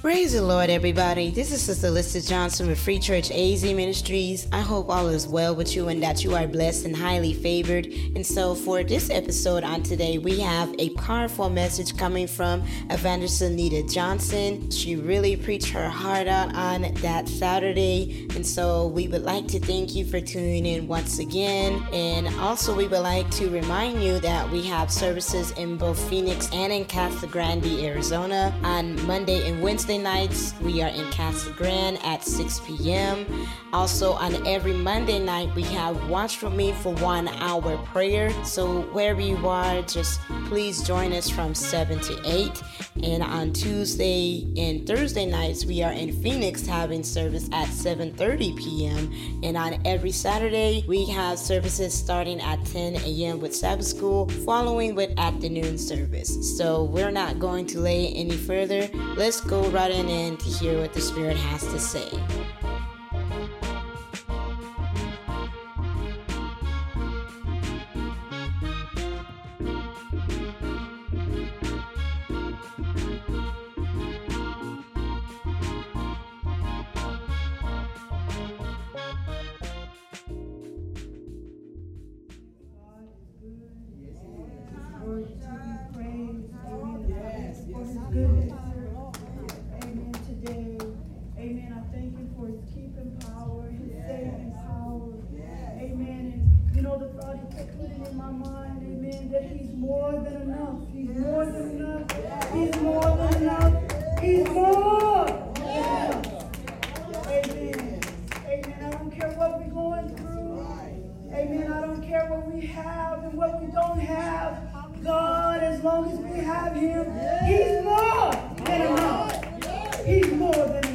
Praise the Lord, everybody. This is Sister Lisa Johnson with Free Church AZ Ministries. I hope all is well with you and that you are blessed and highly favored. And so, for this episode on today, we have a powerful message coming from Evangelist Anita Johnson. She really preached her heart out on that Saturday. And so, we would like to thank you for tuning in once again. And also, we would like to remind you that we have services in both Phoenix and in Casa Grande, Arizona on Monday and Wednesday nights, we are in Casa Grande at 6 p.m. Also, on every Monday night, we have Watch for Me for one hour prayer. So, wherever you are, just please join us from 7 to 8. And on Tuesday and Thursday nights, we are in Phoenix having service at 7:30 p.m. And on every Saturday, we have services starting at 10 a.m. with Sabbath school, following with afternoon service. So, we're not going to lay any further. Let's go right in to hear what the Spirit has to say. He's more than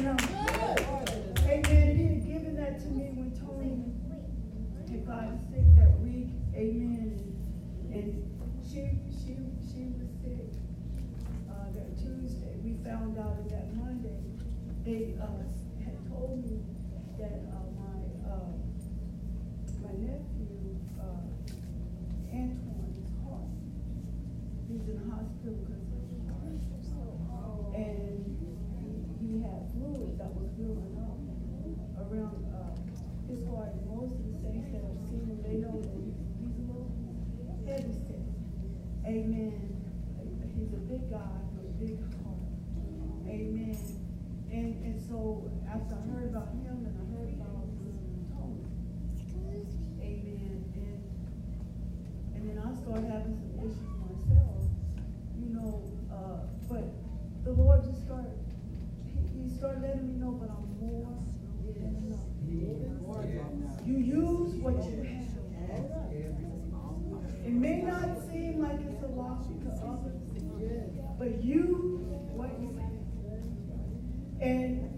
but you, what you And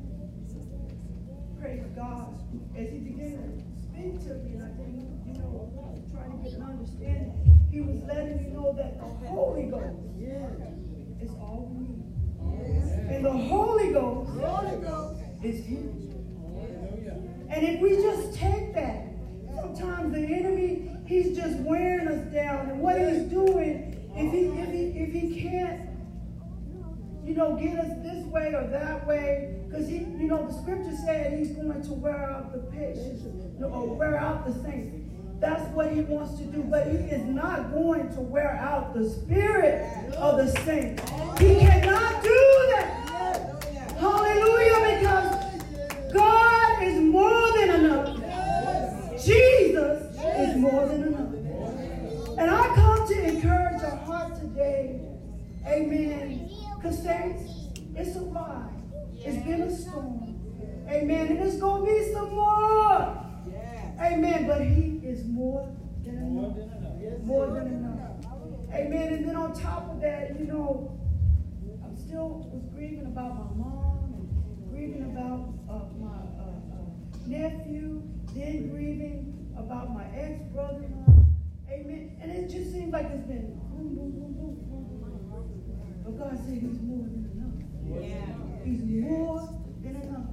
praise God, as he began to speak to me, and I think, you know, trying to get an understanding, he was letting me know that the Holy Ghost is all we need. Or that way because he you know the scripture said he's going to wear out the pigeons or wear out the saints. That's what he wants to do. But he is not going to wear out the spirit of the saints. He cannot do that. Hallelujah. Because God is more than enough. Jesus is more than enough. And I come to encourage your heart today. Amen. Because saints, it's a ride. It's been a storm. Amen. And it's going to be some more. Amen. But he is more than enough. More than enough. Amen. And then on top of that, you know, I'm still was grieving about my mom and grieving about uh, my uh, uh, nephew, then grieving about my ex-brother-in-law. Amen. And it just seems like it's been boom, boom, boom, boom, boom. But God said he's more than enough. Yeah. He's more than enough.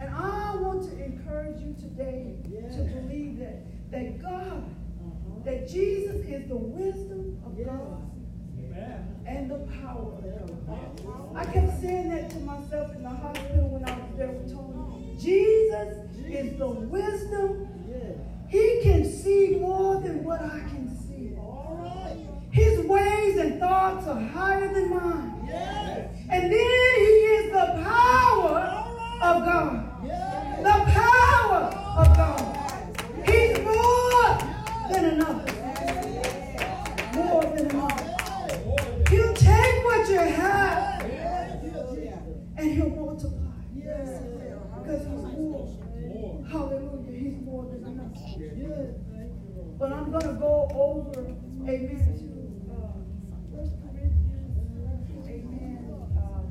And I want to encourage you today yeah. to believe that, that God, uh-huh. that Jesus is the wisdom of yeah. God. Yeah. and the power of God. I kept saying that to myself in the hospital when I was there with Tony. Jesus is the wisdom. He can see more than what I can see. His ways and thoughts are higher than mine. And then he is the power of God. The power of God. He's more than enough. More than enough. He'll take what you have and he'll multiply. Because he's more. Hallelujah. He's more than enough. But I'm going to go over, amen, to uh, First Corinthians, amen, uh,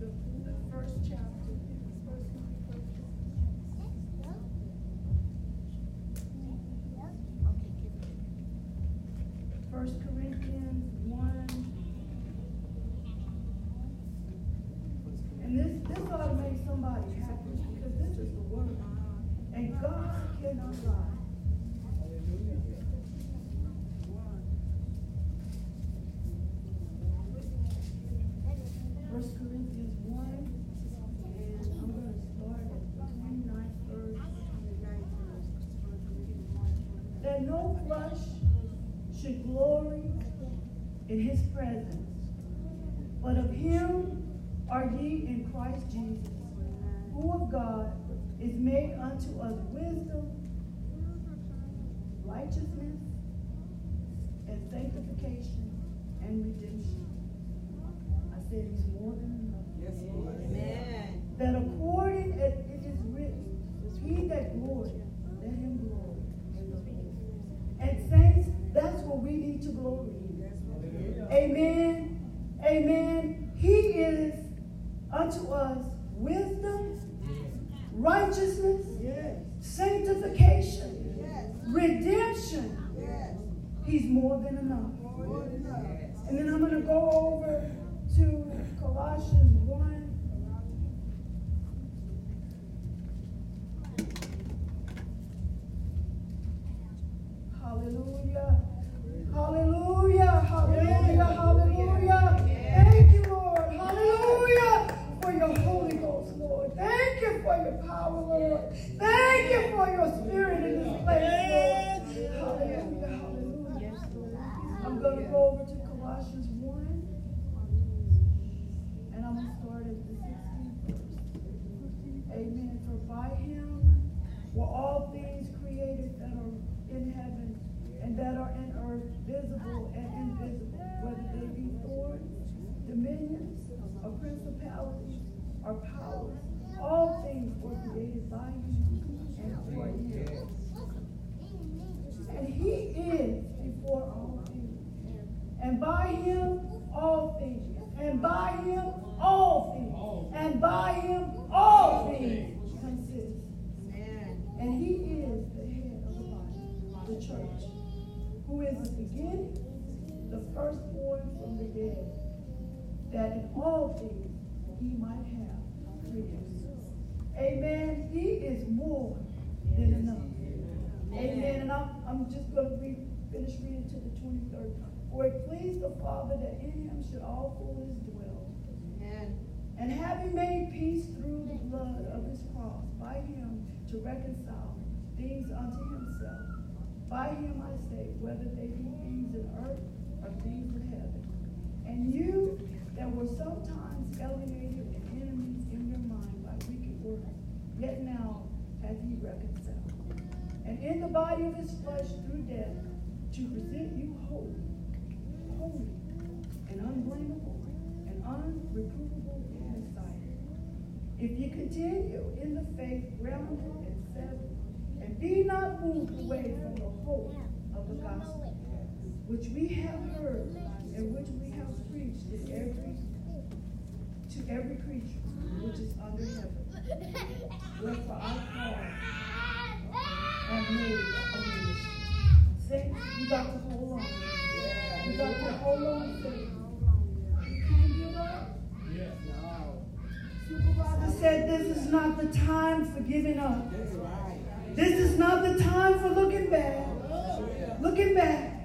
the, the first chapter. First First Corinthians one. And this, this ought to make somebody happy because this is the word. And God cannot lie. First Corinthians one, and I'm gonna start at the 29th verse. That no flesh should glory in his presence, but of him are ye in Christ Jesus, who of God is made unto us wisdom, righteousness, and sanctification and redemption. I said he's more than enough. Yes, Lord. That in all things he might have. Amen. He is more than enough. Amen. And I'm, I'm just going to read, finish reading to the 23rd. For it pleased the Father that in him should all fullness dwell. Amen. And having made peace through the blood of his cross, by him to reconcile things unto himself. By him I say, whether they be things in earth or things in heaven. And you that were sometimes alienated and enemies in your mind by wicked works, yet now hath he reconciled. And in the body of his flesh through death, to present you holy, holy, and unblameable, and unreprovable in his sight. If you continue in the faith, grounded and settled, and be not moved away from the hope of the gospel, which we have heard and which we have preached every to every creature which is under heaven. Wherefore I Paul am made a minister. Saints, you got to hold on. You got to hold on, saints. You can't give up. Supervisor said this is not the time for giving up. This is not the time for looking back. Looking back.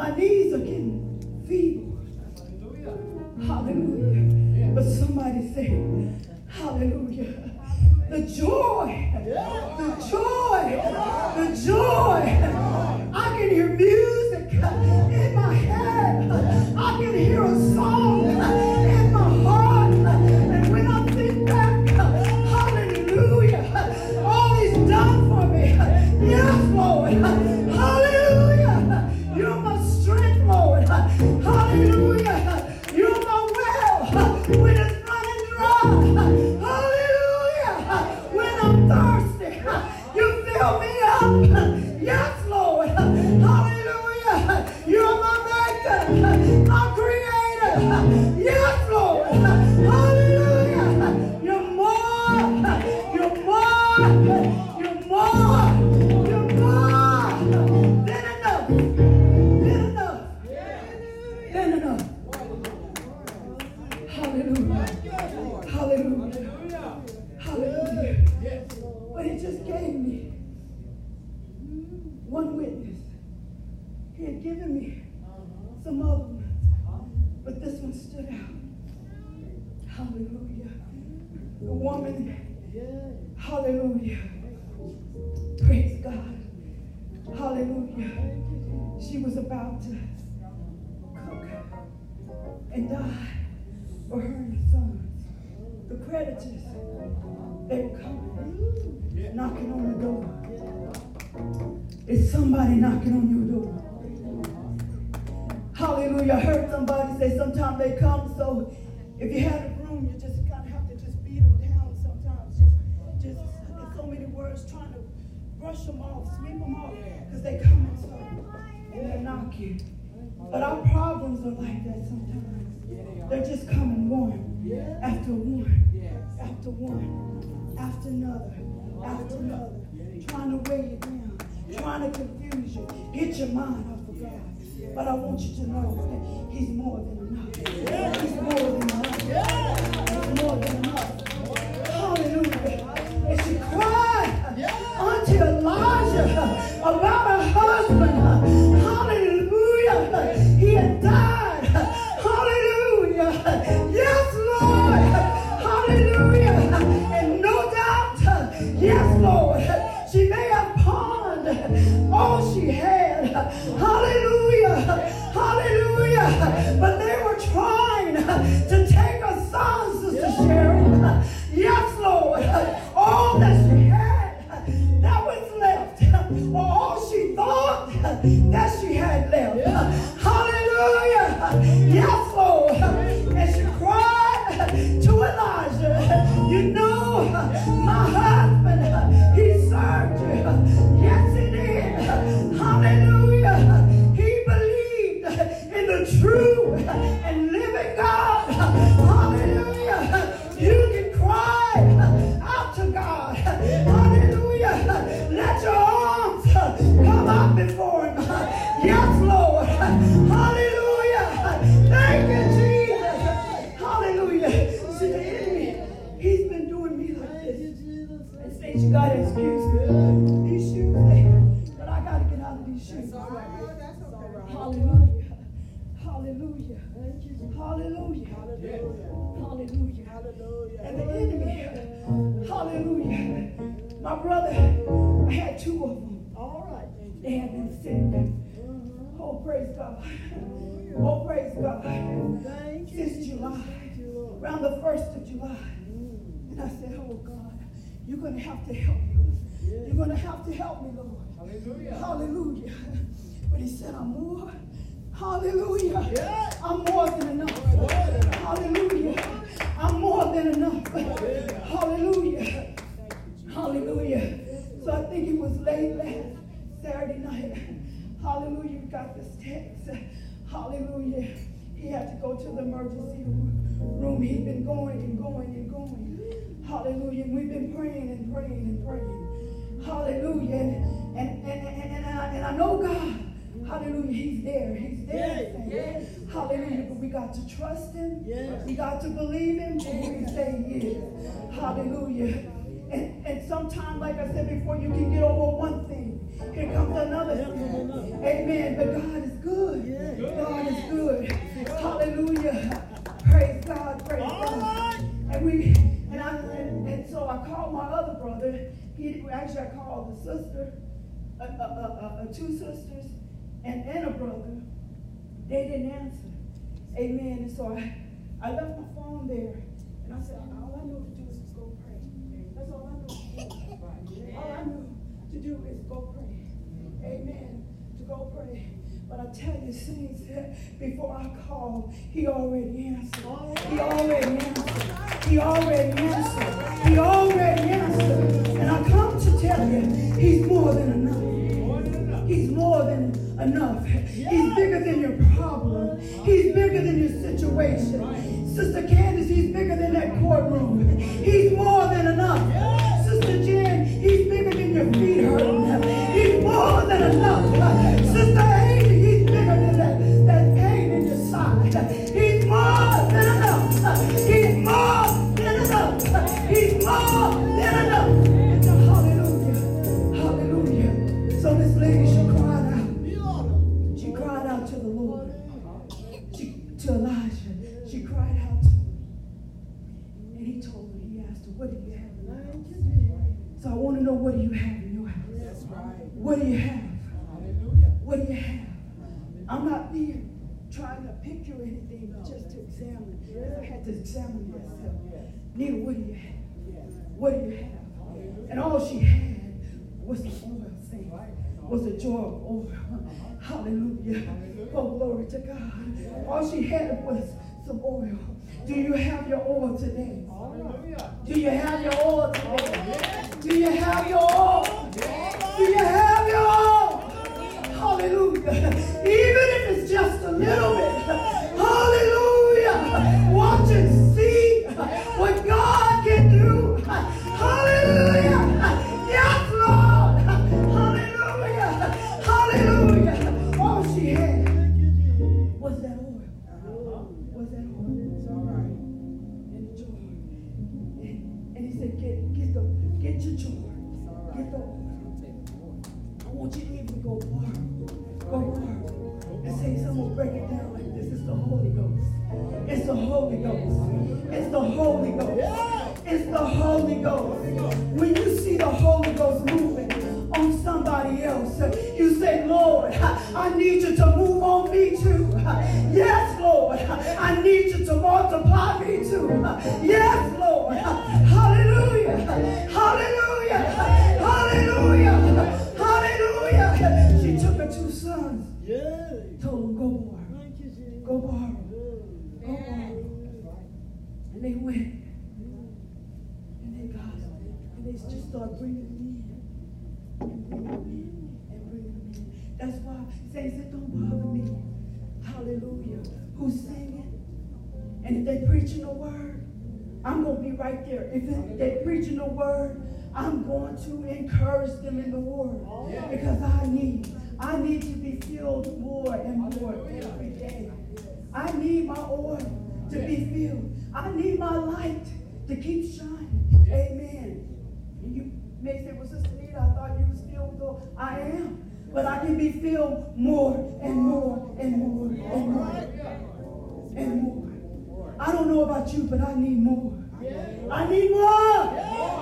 Analisa o que 你 the creditors, they come knocking on the door. It's somebody knocking on your door. Hallelujah. I heard somebody say sometimes they come, so if you have a room, you just kind of have to just beat them down sometimes. Just, just there's so many words trying to brush them off, sweep them off, because they come and so and they knock you. But our problems are like that sometimes. They're just coming one yes. after one, yes. after one, after another, after another, trying to weigh you down, trying to confuse you, get your mind off of God. But I want you to know that He's more than enough. He's more than enough. All she thought that she Oh, praise God. Since July, around the 1st of July. And I said, Oh, God, you're going to have to help me. You're going to have to help me, Lord. Hallelujah. Hallelujah. But he said, I'm more. Hallelujah. I'm more than enough. Hallelujah. I'm more than enough. Hallelujah. Hallelujah. So I think it was late last Saturday night. Hallelujah. We got this text. Hallelujah. He had to go to the emergency room. He'd been going and going and going. Hallelujah. And we've been praying and praying and praying. Hallelujah. And, and, and, and, and, I, and I know God. Hallelujah. He's there. He's there. Yes. Hallelujah. But we got to trust him. Yes. We got to believe him for who he say he is. Hallelujah. And, and sometimes, like I said before, you can get over one thing. Here comes another. Amen. But God is good. God is good. Hallelujah. Praise God. Praise God. And we and I and, and so I called my other brother. He actually I called the sister, uh, uh, uh, two sisters, and, and a brother. They didn't answer. Amen. And so I, I left my phone there. And I said, all I know to do is just go pray. That's all I know to do. All I know to do is go pray. Amen. To go pray. But I tell you, saints, before I called, he already answered. He already answered. He already answered. He already answered. And I come to tell you, he's more than enough. He's more than enough. He's bigger than your problem. He's bigger than your situation. Sister Candace, he's bigger than that courtroom. He's more than enough. He's more than enough. I'm not here trying to picture anything, but just to examine. I had to examine myself. Nita, what do you have? What do you have? And all she had was the oil thing, was a jar of oil. Hallelujah. Oh, glory to God. All she had was some oil. Do you have your oil today? Do you have your oil today? Oh, do you have your oil? Do you have your oil? Hallelujah. Even if it's just a little bit. Hallelujah. Watch and see what And they went. And they got And they just started bringing them in. And bringing them in. And bringing them in. That's why saints it don't bother me. Hallelujah. Who's singing? And if they preaching the word, I'm going to be right there. If they preaching the word, I'm going to encourage them in the word. Because I need, I need to be filled more and more every day. I need my oil to be filled. I need my light to keep shining. Amen. And you may say, well, Sister Nita, I thought you was filled with. I am. But I can be filled more and more and more and more and more. I don't know about you, but I need more. I need more.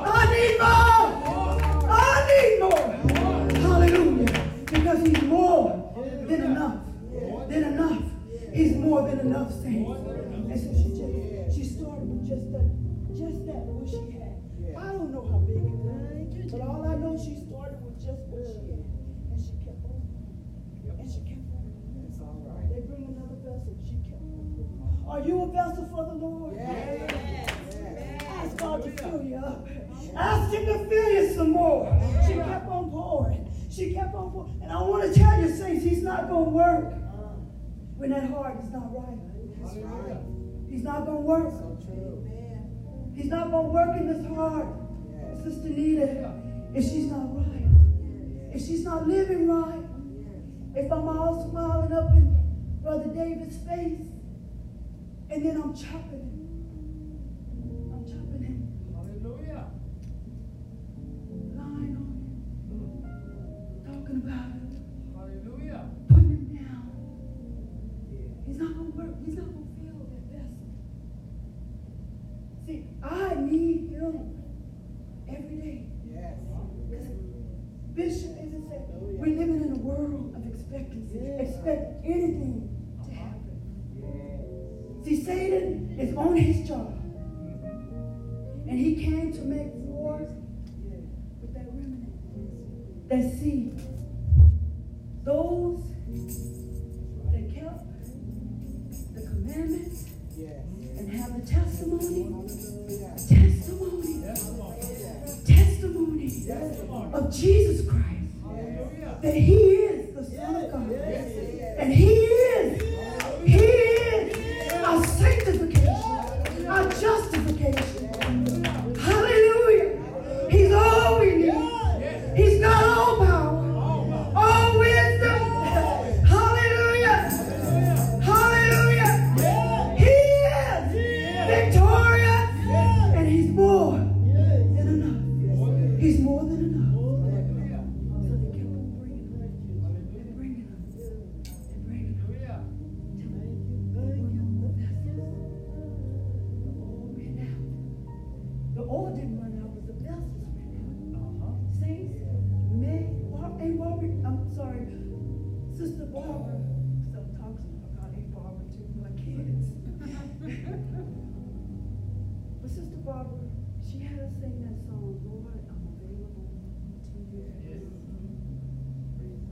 I need more. I need more. Hallelujah. Because he's more than enough. Than enough. He's more than enough, saints. Are you a vessel for the Lord? Ask God to fill you up. Ask Him to fill you some more. She kept on pouring. She kept on pouring. And I want to tell you, saints, He's not going to work uh. when that heart is not right. He's not going to work. He's not going to work in this heart. Sister Nita, if she's not right, if she's not living right, if I'm all smiling up in Brother David's face, and then I'm chopping him. I'm chopping him. Hallelujah. Lying on him. Talking about him. Hallelujah. Putting him down. He's not gonna work. He's not gonna fill that vessel. See, I need him every day. Yes. Bishop, as I said, we're living in a world of expectancy. Expect anything to Satan is on his job. And he came to make war with that remnant, that seed. Those that kept the commandments and have the testimony, testimony, testimony of Jesus Christ that He is the Son of God. Barbara, she had us sing that song, Lord, I'm available to you.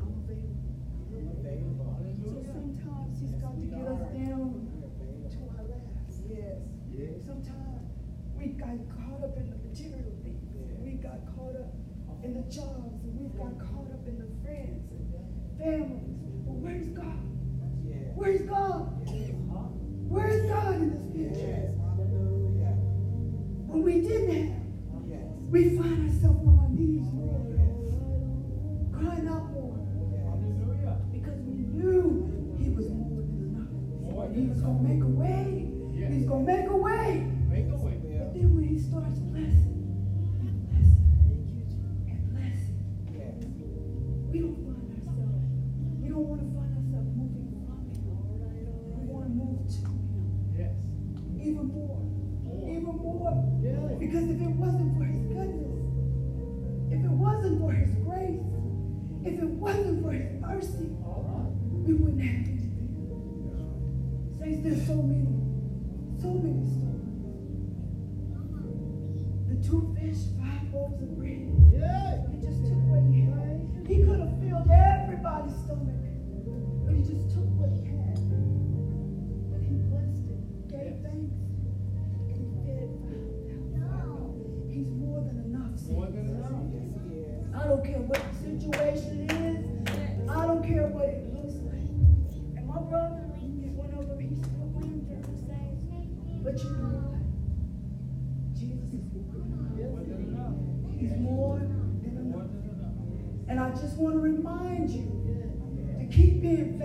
I'm available. So sometimes he's got to get us down to our last. Yes. Sometimes we got caught up in the material things. We got caught up in the jobs and we got caught up in the friends and families. But where's God? Where's God? There's so many, so many stories. The two fish, five loaves of bread. Yeah. He just took what he had. He could have filled everybody's stomach, but he just took what he had.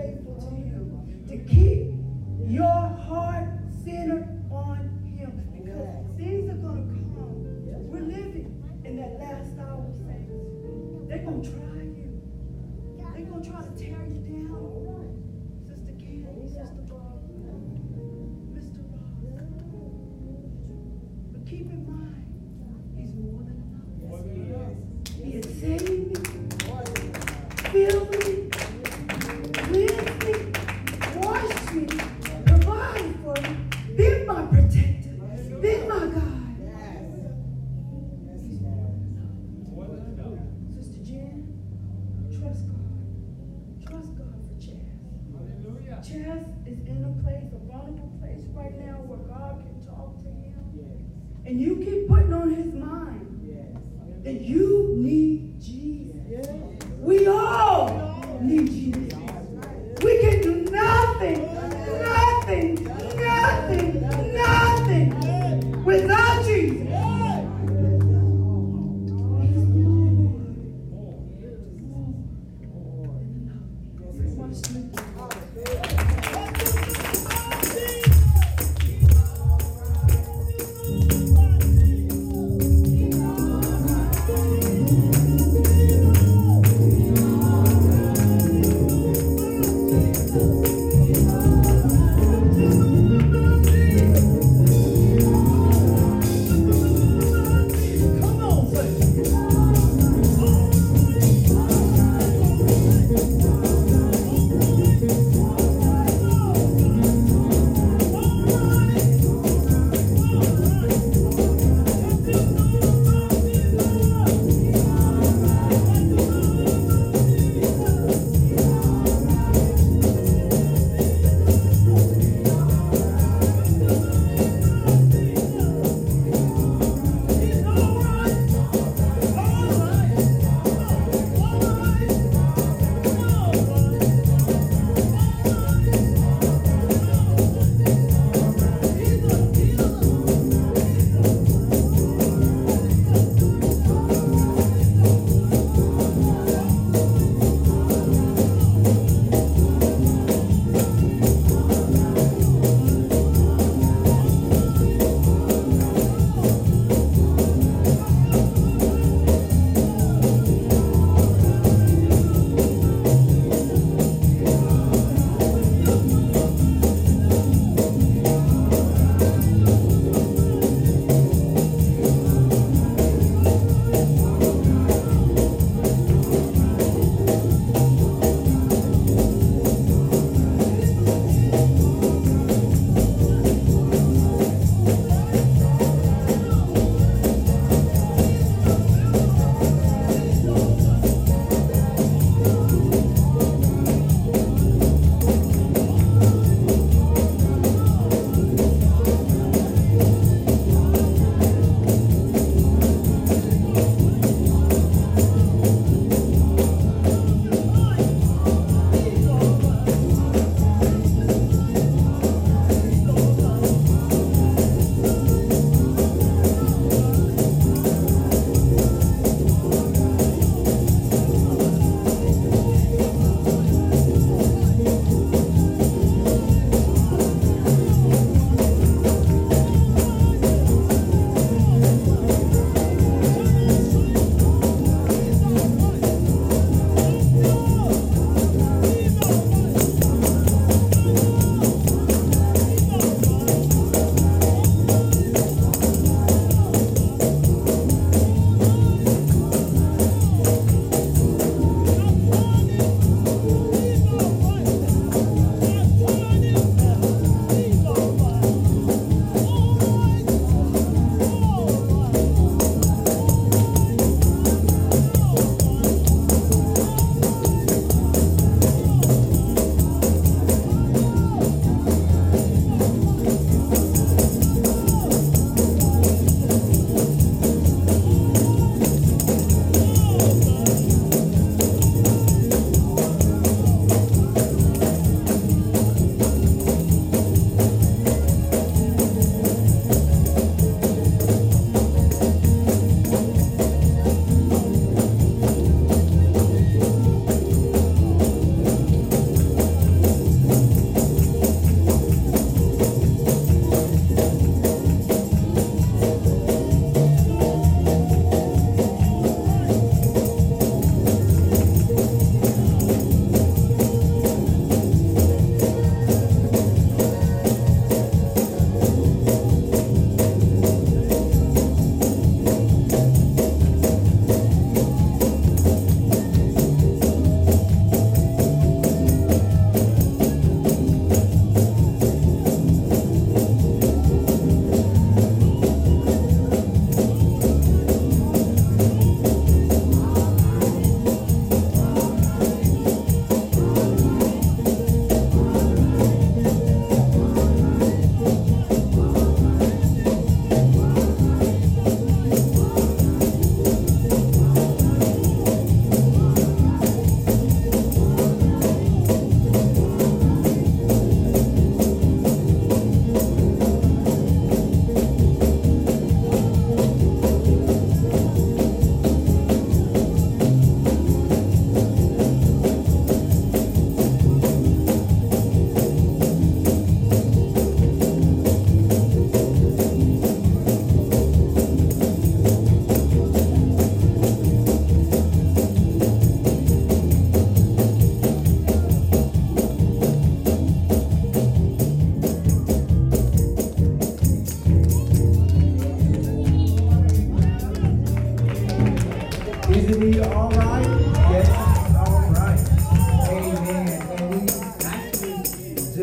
faithful to you.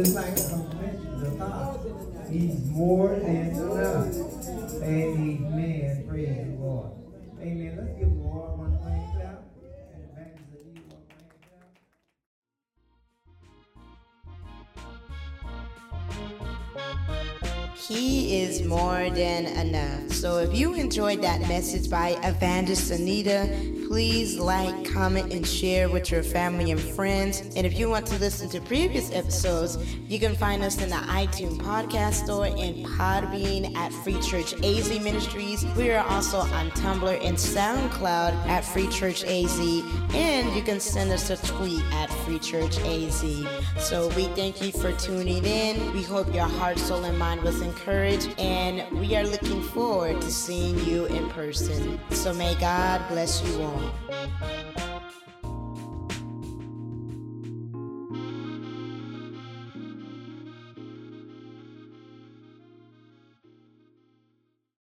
just like the thought. He's more than enough. Amen. Praise the Lord. Amen. Let's give the Lord one thing. He is more than enough. So if you enjoyed that message by Evangelist Anita, please like, comment, and share with your family and friends. And if you want to listen to previous episodes, you can find us in the iTunes podcast store and Podbean at Free Church AZ Ministries. We are also on Tumblr and SoundCloud at Free Church AZ. And you can send us a tweet at Free Church AZ. So we thank you for tuning in. We hope your heart, soul, and mind was encouraged. Courage and we are looking forward to seeing you in person. So may God bless you all.